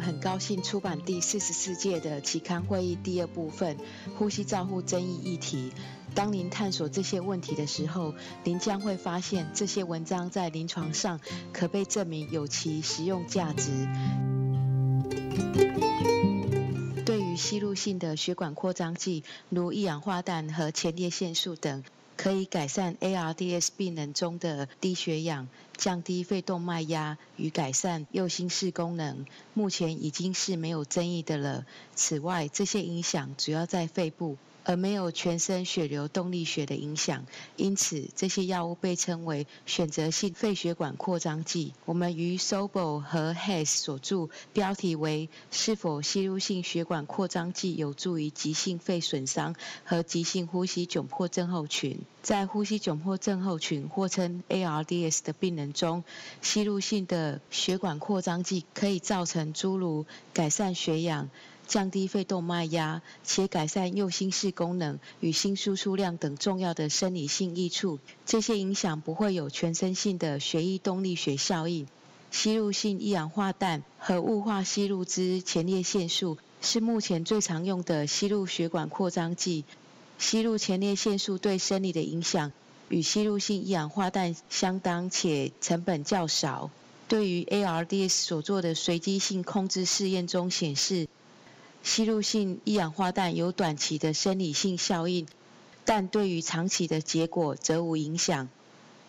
很高兴出版第四十四届的期刊会议第二部分——呼吸照护争议议题。当您探索这些问题的时候，您将会发现这些文章在临床上可被证明有其实用价值。对于吸入性的血管扩张剂，如一氧化氮和前列腺素等。可以改善 ARDS 病人中的低血氧、降低肺动脉压与改善右心室功能，目前已经是没有争议的了。此外，这些影响主要在肺部。而没有全身血流动力学的影响，因此这些药物被称为选择性肺血管扩张剂。我们于 Sobel 和 Hayes 所著，标题为《是否吸入性血管扩张剂有助于急性肺损伤和急性呼吸窘迫症候群》。在呼吸窘迫症候群或称 ARDS 的病人中，吸入性的血管扩张剂可以造成诸如改善血氧。降低肺动脉压，且改善右心室功能与心输出量等重要的生理性益处。这些影响不会有全身性的血液动力学效应。吸入性一氧化氮和雾化吸入之前列腺素是目前最常用的吸入血管扩张剂。吸入前列腺素对生理的影响与吸入性一氧化氮相当，且成本较少。对于 ARDS 所做的随机性控制试验中显示。吸入性一氧化氮有短期的生理性效应，但对于长期的结果则无影响。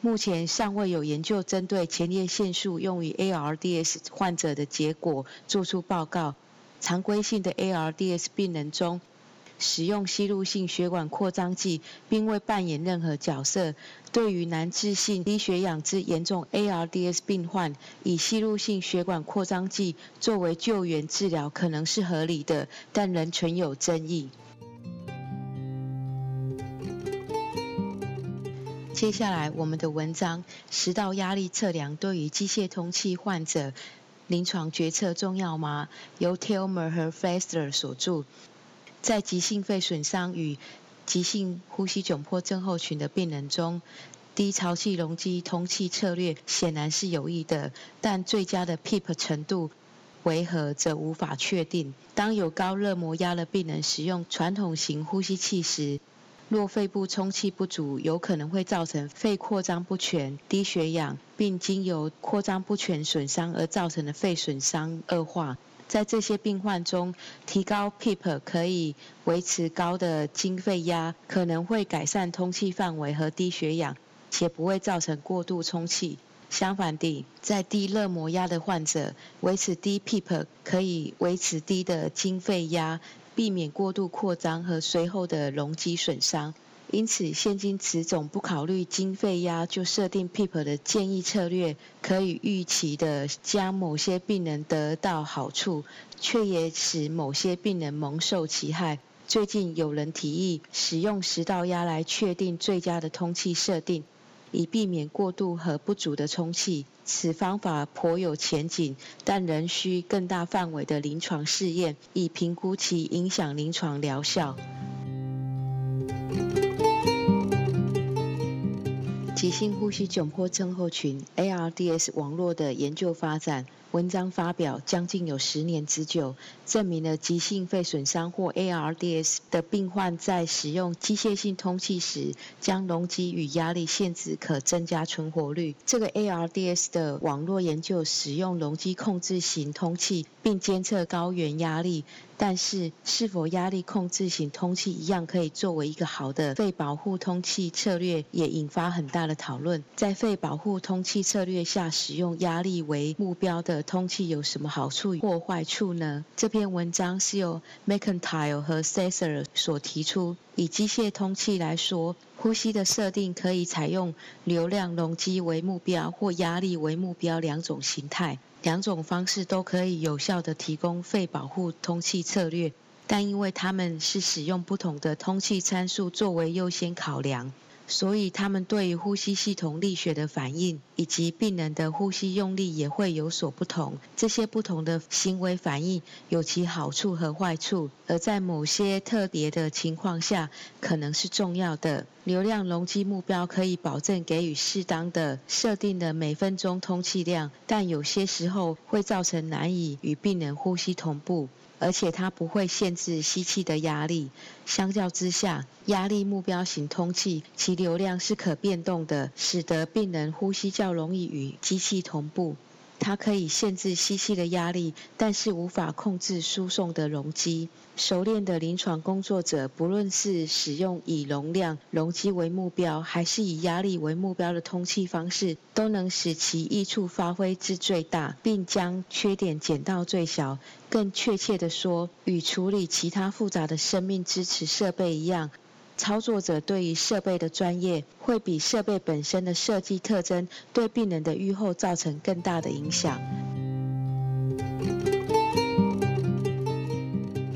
目前尚未有研究针对前列腺素用于 ARDS 患者的结果做出报告。常规性的 ARDS 病人中，使用吸入性血管扩张剂并未扮演任何角色。对于难治性低血氧之严重 ARDS 病患，以吸入性血管扩张剂作为救援治疗可能是合理的，但仍存有争议。接下来，我们的文章食道压力测量对于机械通气患者临床决策重要吗？由 Tilmer 和 Fester 所著。在急性肺损伤与急性呼吸窘迫症候群的病人中，低潮气容积通气策略显然是有益的，但最佳的 PEEP 程度为何则无法确定。当有高热膜压的病人使用传统型呼吸器时，若肺部充气不足，有可能会造成肺扩张不全、低血氧，并经由扩张不全损伤而造成的肺损伤恶化。在这些病患中，提高 PEEP 可以维持高的经肺压，可能会改善通气范围和低血氧，且不会造成过度充气。相反地，在低热膜压的患者，维持低 PEEP 可以维持低的经肺压，避免过度扩张和随后的容积损伤。因此，现今此种不考虑经肺压就设定 PEEP 的建议策略，可以预期的将某些病人得到好处，却也使某些病人蒙受其害。最近有人提议使用食道压来确定最佳的通气设定，以避免过度和不足的充气。此方法颇有前景，但仍需更大范围的临床试验，以评估其影响临床疗效。急性呼吸窘迫症候群 （ARDS） 网络的研究发展。文章发表将近有十年之久，证明了急性肺损伤或 ARDS 的病患在使用机械性通气时，将容积与压力限制可增加存活率。这个 ARDS 的网络研究使用容积控制型通气，并监测高原压力。但是，是否压力控制型通气一样可以作为一个好的肺保护通气策略，也引发很大的讨论。在肺保护通气策略下，使用压力为目标的通气有什么好处或坏处呢？这篇文章是由 McIntyre 和 Cesar 所提出。以机械通气来说，呼吸的设定可以采用流量容积为目标或压力为目标两种形态。两种方式都可以有效的提供肺保护通气策略，但因为它们是使用不同的通气参数作为优先考量，所以他们对于呼吸系统力学的反应以及病人的呼吸用力也会有所不同。这些不同的行为反应有其好处和坏处，而在某些特别的情况下可能是重要的。流量容积目标可以保证给予适当的设定的每分钟通气量，但有些时候会造成难以与病人呼吸同步。而且它不会限制吸气的压力。相较之下，压力目标型通气其流量是可变动的，使得病人呼吸较容易与机器同步。它可以限制吸气的压力，但是无法控制输送的容积。熟练的临床工作者，不论是使用以容量、容积为目标，还是以压力为目标的通气方式，都能使其益处发挥至最大，并将缺点减到最小。更确切地说，与处理其他复杂的生命支持设备一样。操作者对于设备的专业，会比设备本身的设计特征对病人的预后造成更大的影响。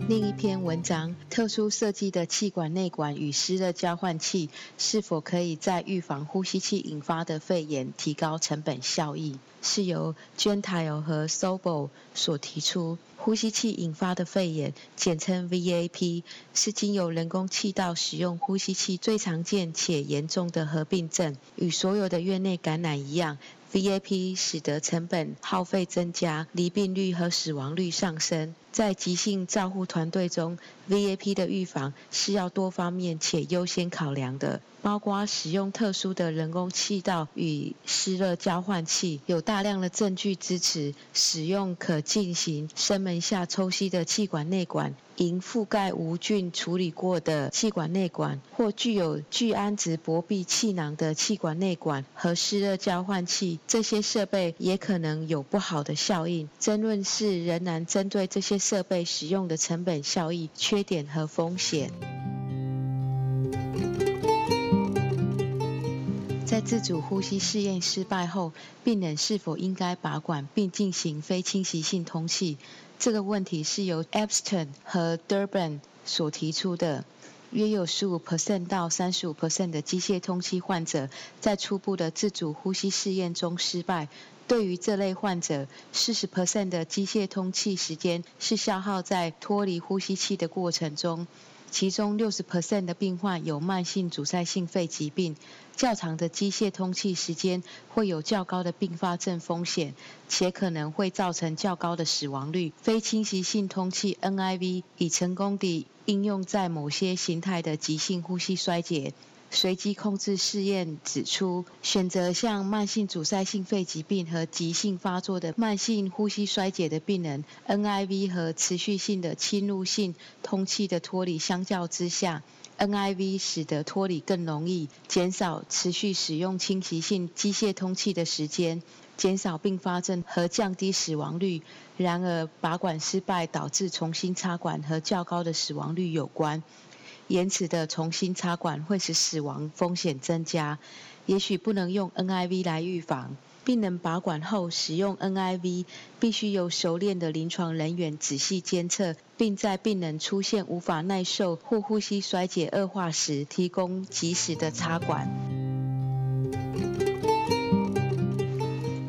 另一篇文章：特殊设计的气管内管与湿热交换器是否可以在预防呼吸器引发的肺炎，提高成本效益？是由 Gentile 和 Sobel 所提出。呼吸器引发的肺炎，简称 VAP，是经由人工气道使用呼吸器最常见且严重的合并症。与所有的院内感染一样，VAP 使得成本耗费增加，离病率和死亡率上升。在急性照护团队中，VAP 的预防是要多方面且优先考量的，包括使用特殊的人工气道与湿热交换器。有大量的证据支持使用可进行声门下抽吸的气管内管。应覆盖无菌处理过的气管内管，或具有聚氨酯薄壁气囊的气管内管和湿热交换器，这些设备也可能有不好的效应。争论是仍然针对这些设备使用的成本效益、缺点和风险。在自主呼吸试验失败后，病人是否应该拔管并进行非侵袭性通气？这个问题是由 Epstein 和 Durban 所提出的。约有15%到35%的机械通气患者在初步的自主呼吸试验中失败。对于这类患者，40%的机械通气时间是消耗在脱离呼吸器的过程中。其中六十 percent 的病患有慢性阻塞性肺疾病，较长的机械通气时间会有较高的并发症风险，且可能会造成较高的死亡率。非侵袭性通气 （NIV） 已成功地应用在某些形态的急性呼吸衰竭。随机控制试验指出，选择像慢性阻塞性肺疾病和急性发作的慢性呼吸衰竭的病人，NIV 和持续性的侵入性通气的脱离相较之下，NIV 使得脱离更容易，减少持续使用侵袭性机械通气的时间，减少并发症和降低死亡率。然而，拔管失败导致重新插管和较高的死亡率有关。延迟的重新插管会使死亡风险增加，也许不能用 NIV 来预防。病人拔管后使用 NIV，必须由熟练的临床人员仔细监测，并在病人出现无法耐受或呼吸衰竭恶化时，提供及时的插管。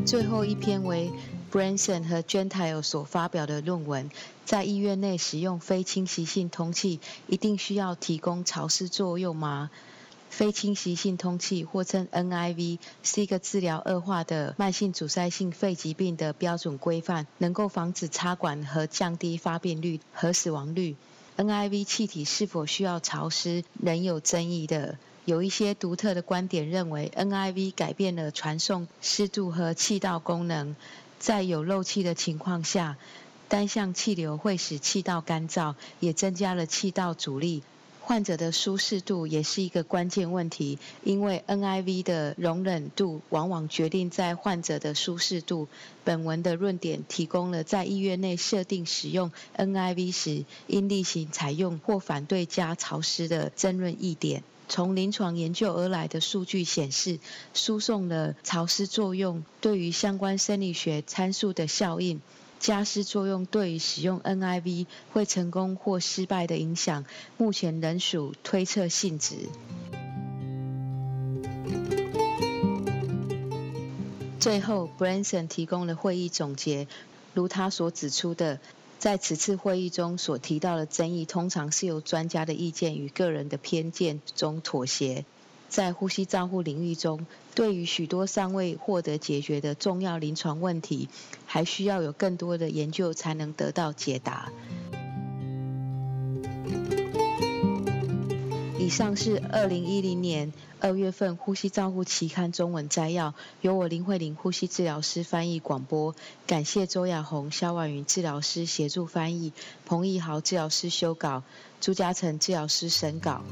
最后一篇为。Branson 和 Gentile 所发表的论文，在医院内使用非侵袭性通气，一定需要提供潮湿作用吗？非侵袭性通气，或称 NIV，是一个治疗恶化的慢性阻塞性肺疾病的标准规范，能够防止插管和降低发病率和死亡率。NIV 气体是否需要潮湿，仍有争议的。有一些独特的观点认为，NIV 改变了传送湿度和气道功能。在有漏气的情况下，单向气流会使气道干燥，也增加了气道阻力。患者的舒适度也是一个关键问题，因为 NIV 的容忍度往往决定在患者的舒适度。本文的论点提供了在医院内设定使用 NIV 时应例行采用或反对加潮湿的争论意点。从临床研究而来的数据显示输送了潮湿作用对于相关生理学参数的效应加湿作用对于使用 niv 会成功或失败的影响目前仍属推测性质。最后 branson 提供了会议总结如他所指出的在此次会议中所提到的争议，通常是由专家的意见与个人的偏见中妥协。在呼吸照护领域中，对于许多尚未获得解决的重要临床问题，还需要有更多的研究才能得到解答。以上是二零一零年二月份《呼吸照护期刊》中文摘要，由我林慧玲呼吸治疗师翻译广播。感谢周亚红、肖婉云治疗师协助翻译，彭义豪治疗师修稿，朱嘉诚治疗师审稿。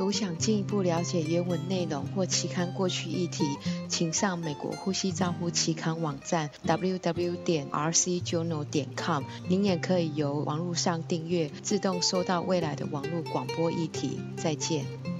如想进一步了解原文内容或期刊过去议题，请上美国呼吸照护期刊网站 www 点 rcjournal 点 com。您也可以由网络上订阅，自动收到未来的网络广播议题。再见。